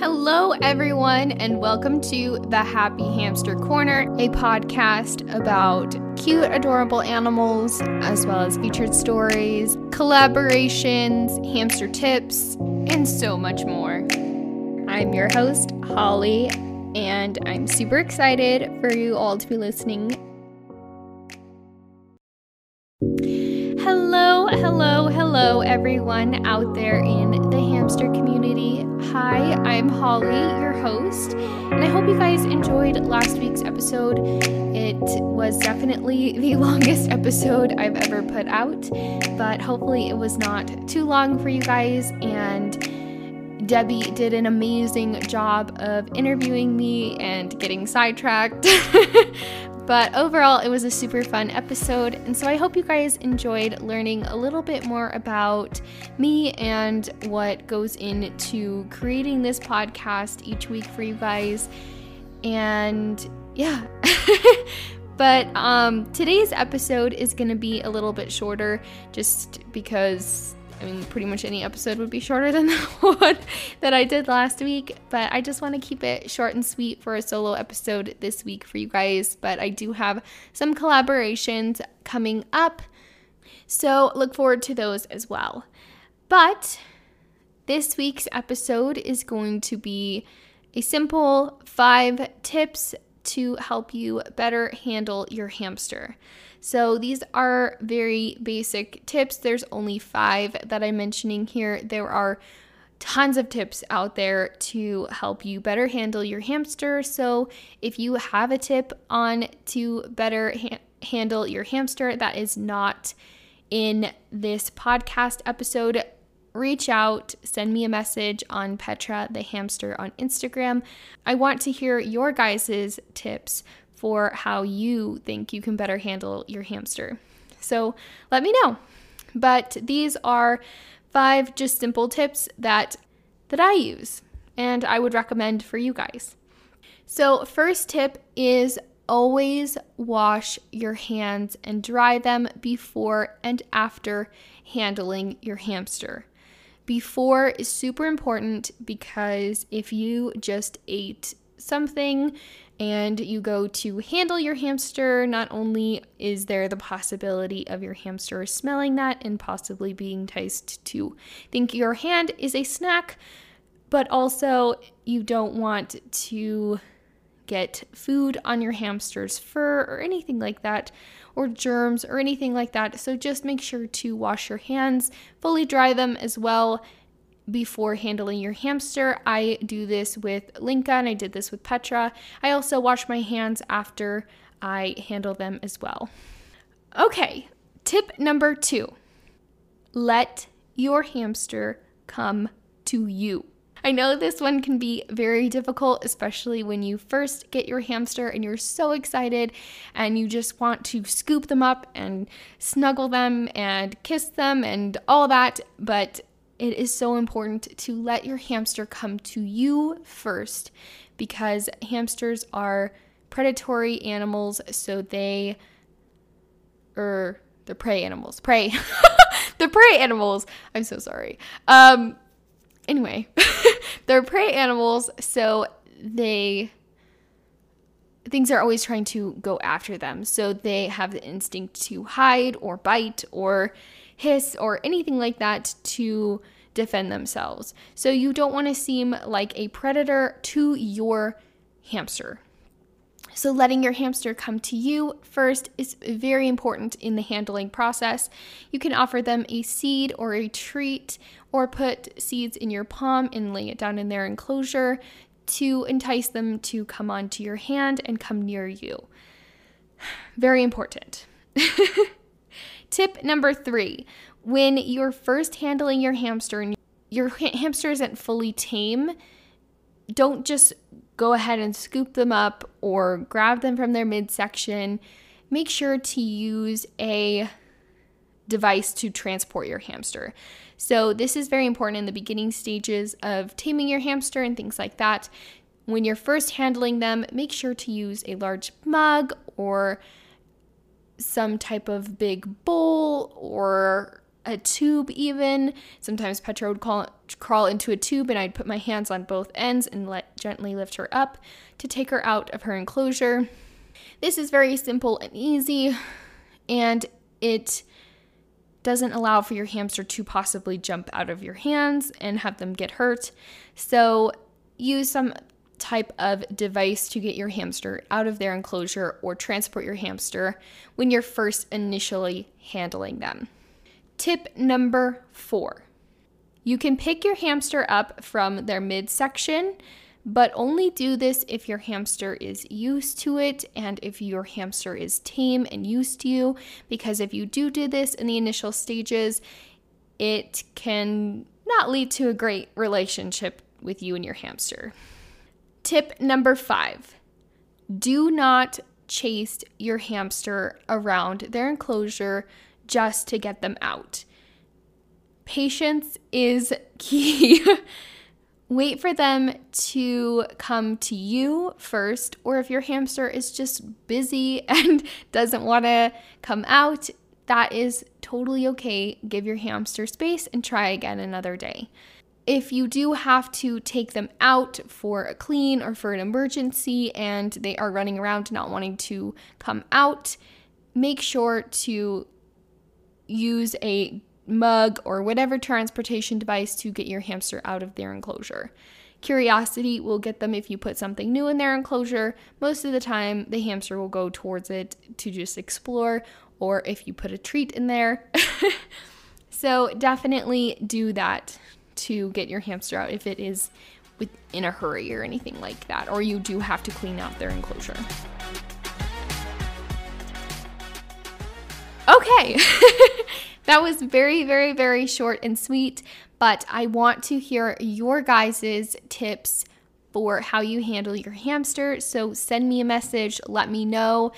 Hello, everyone, and welcome to the Happy Hamster Corner, a podcast about cute, adorable animals, as well as featured stories, collaborations, hamster tips, and so much more. I'm your host, Holly, and I'm super excited for you all to be listening. Hello, hello, hello, everyone out there in the hamster community. Hi, I'm Holly, your host, and I hope you guys enjoyed last week's episode. It was definitely the longest episode I've ever put out, but hopefully it was not too long for you guys. And Debbie did an amazing job of interviewing me and getting sidetracked. But overall, it was a super fun episode, and so I hope you guys enjoyed learning a little bit more about me and what goes into creating this podcast each week for you guys. And yeah. but um, today's episode is going to be a little bit shorter just because I mean, pretty much any episode would be shorter than the one that I did last week, but I just want to keep it short and sweet for a solo episode this week for you guys. But I do have some collaborations coming up, so look forward to those as well. But this week's episode is going to be a simple five tips to help you better handle your hamster. So these are very basic tips. There's only five that I'm mentioning here. There are tons of tips out there to help you better handle your hamster. So if you have a tip on to better ha- handle your hamster that is not in this podcast episode, reach out, send me a message on Petra the hamster on Instagram. I want to hear your guys' tips for how you think you can better handle your hamster. So let me know. But these are five just simple tips that that I use and I would recommend for you guys. So, first tip is always wash your hands and dry them before and after handling your hamster. Before is super important because if you just ate something and you go to handle your hamster, not only is there the possibility of your hamster smelling that and possibly being enticed to think your hand is a snack, but also you don't want to get food on your hamster's fur or anything like that, or germs or anything like that. So just make sure to wash your hands, fully dry them as well before handling your hamster. I do this with Linka and I did this with Petra. I also wash my hands after I handle them as well. Okay, tip number two let your hamster come to you. I know this one can be very difficult, especially when you first get your hamster and you're so excited and you just want to scoop them up and snuggle them and kiss them and all that. But it is so important to let your hamster come to you first because hamsters are predatory animals, so they or er, the prey animals. Prey. the prey animals. I'm so sorry. Um anyway, they're prey animals, so they things are always trying to go after them. So they have the instinct to hide or bite or hiss or anything like that to defend themselves. So you don't want to seem like a predator to your hamster. So, letting your hamster come to you first is very important in the handling process. You can offer them a seed or a treat, or put seeds in your palm and lay it down in their enclosure to entice them to come onto your hand and come near you. Very important. Tip number three when you're first handling your hamster and your hamster isn't fully tame, don't just go ahead and scoop them up or grab them from their midsection. Make sure to use a device to transport your hamster. So, this is very important in the beginning stages of taming your hamster and things like that. When you're first handling them, make sure to use a large mug or some type of big bowl or a tube, even. Sometimes Petra would call, crawl into a tube, and I'd put my hands on both ends and let gently lift her up to take her out of her enclosure. This is very simple and easy, and it doesn't allow for your hamster to possibly jump out of your hands and have them get hurt. So, use some type of device to get your hamster out of their enclosure or transport your hamster when you're first initially handling them. Tip number four you can pick your hamster up from their midsection, but only do this if your hamster is used to it and if your hamster is tame and used to you. Because if you do do this in the initial stages, it can not lead to a great relationship with you and your hamster. Tip number five do not chase your hamster around their enclosure just to get them out. Patience is key. Wait for them to come to you first, or if your hamster is just busy and doesn't want to come out, that is totally okay. Give your hamster space and try again another day if you do have to take them out for a clean or for an emergency and they are running around not wanting to come out, make sure to use a mug or whatever transportation device to get your hamster out of their enclosure. Curiosity will get them if you put something new in their enclosure. Most of the time, the hamster will go towards it to just explore, or if you put a treat in there. so, definitely do that to get your hamster out if it is in a hurry or anything like that, or you do have to clean out their enclosure. Okay, that was very, very, very short and sweet, but I want to hear your guys' tips for how you handle your hamster. So send me a message, let me know.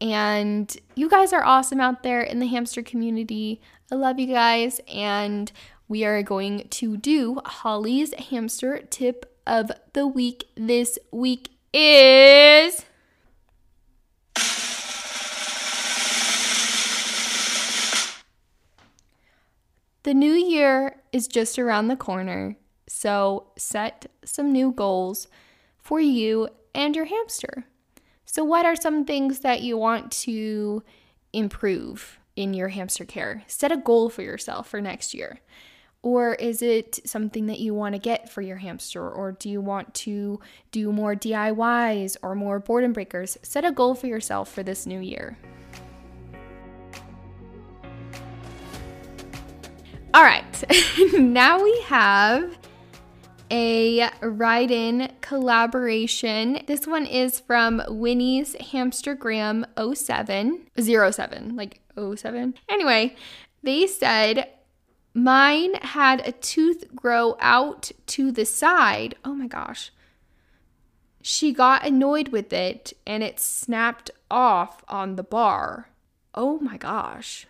And you guys are awesome out there in the hamster community. I love you guys, and we are going to do Holly's hamster tip of the week. This week is. The new year is just around the corner, so set some new goals for you and your hamster. So, what are some things that you want to improve in your hamster care? Set a goal for yourself for next year. Or is it something that you want to get for your hamster? Or do you want to do more DIYs or more boredom breakers? Set a goal for yourself for this new year. All right, now we have a ride in collaboration. This one is from Winnie's Hamstergram 07, 07, like 07. Anyway, they said, Mine had a tooth grow out to the side. Oh my gosh. She got annoyed with it and it snapped off on the bar. Oh my gosh.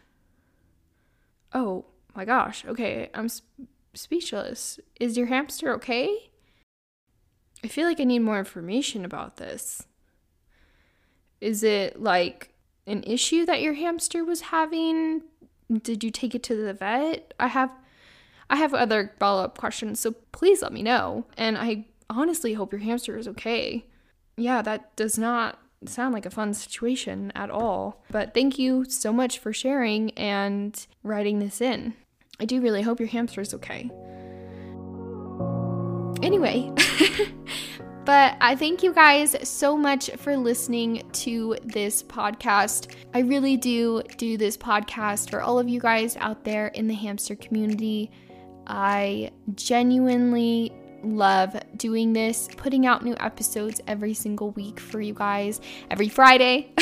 Oh my gosh. Okay, I'm sp- speechless. Is your hamster okay? I feel like I need more information about this. Is it like an issue that your hamster was having? Did you take it to the vet? I have I have other follow-up questions, so please let me know. And I honestly hope your hamster is okay. Yeah, that does not sound like a fun situation at all. But thank you so much for sharing and writing this in. I do really hope your hamster is okay. Anyway, But I thank you guys so much for listening to this podcast. I really do do this podcast for all of you guys out there in the hamster community. I genuinely love doing this, putting out new episodes every single week for you guys, every Friday.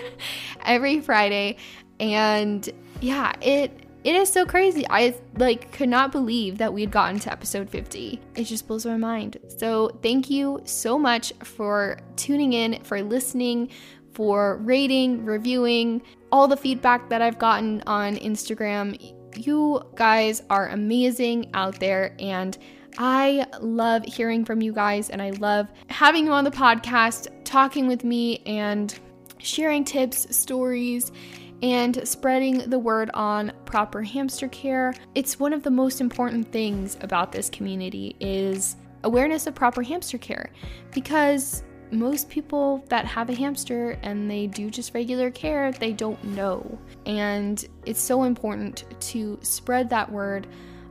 every Friday. And yeah, it it is so crazy. I like could not believe that we had gotten to episode 50. It just blows my mind. So, thank you so much for tuning in, for listening, for rating, reviewing, all the feedback that I've gotten on Instagram. You guys are amazing out there and I love hearing from you guys and I love having you on the podcast, talking with me and sharing tips, stories, and spreading the word on proper hamster care. It's one of the most important things about this community is awareness of proper hamster care because most people that have a hamster and they do just regular care, they don't know. And it's so important to spread that word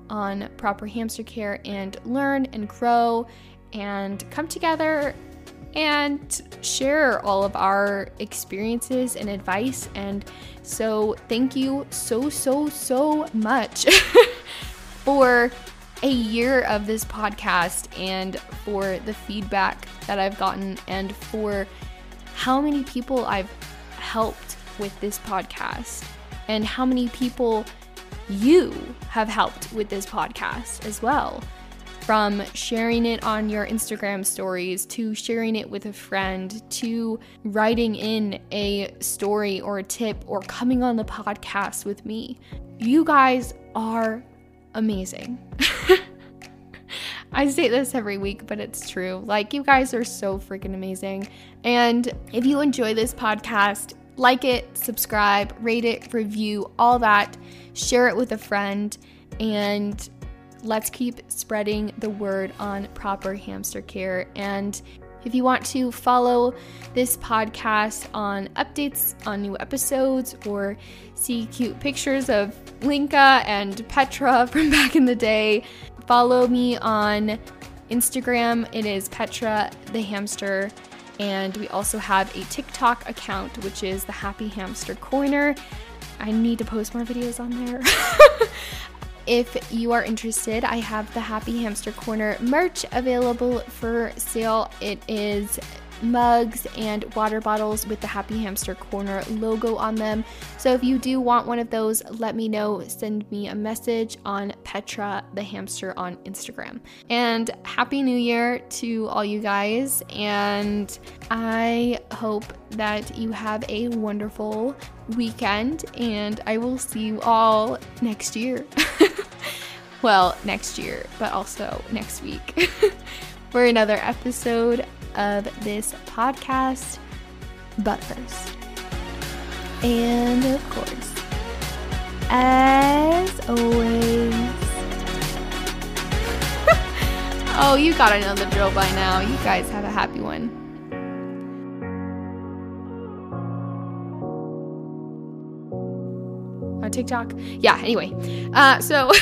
on proper hamster care and learn and grow and come together and share all of our experiences and advice. And so, thank you so, so, so much for a year of this podcast and for the feedback that I've gotten and for how many people I've helped with this podcast and how many people you have helped with this podcast as well. From sharing it on your Instagram stories to sharing it with a friend to writing in a story or a tip or coming on the podcast with me. You guys are amazing. I say this every week, but it's true. Like, you guys are so freaking amazing. And if you enjoy this podcast, like it, subscribe, rate it, review, all that. Share it with a friend. And let's keep spreading the word on proper hamster care. And if you want to follow this podcast on updates on new episodes or see cute pictures of Linka and Petra from back in the day, follow me on Instagram. It is Petra the Hamster. And we also have a TikTok account, which is the Happy Hamster Corner. I need to post more videos on there. If you are interested, I have the Happy Hamster Corner merch available for sale. It is mugs and water bottles with the Happy Hamster Corner logo on them. So if you do want one of those, let me know. Send me a message on Petra the Hamster on Instagram. And Happy New Year to all you guys. And I hope that you have a wonderful weekend. And I will see you all next year. well, next year, but also next week for another episode of this podcast. But first, and of course, as always, oh, you gotta know the drill by now. You guys have a happy one. On TikTok. Yeah, anyway. Uh, so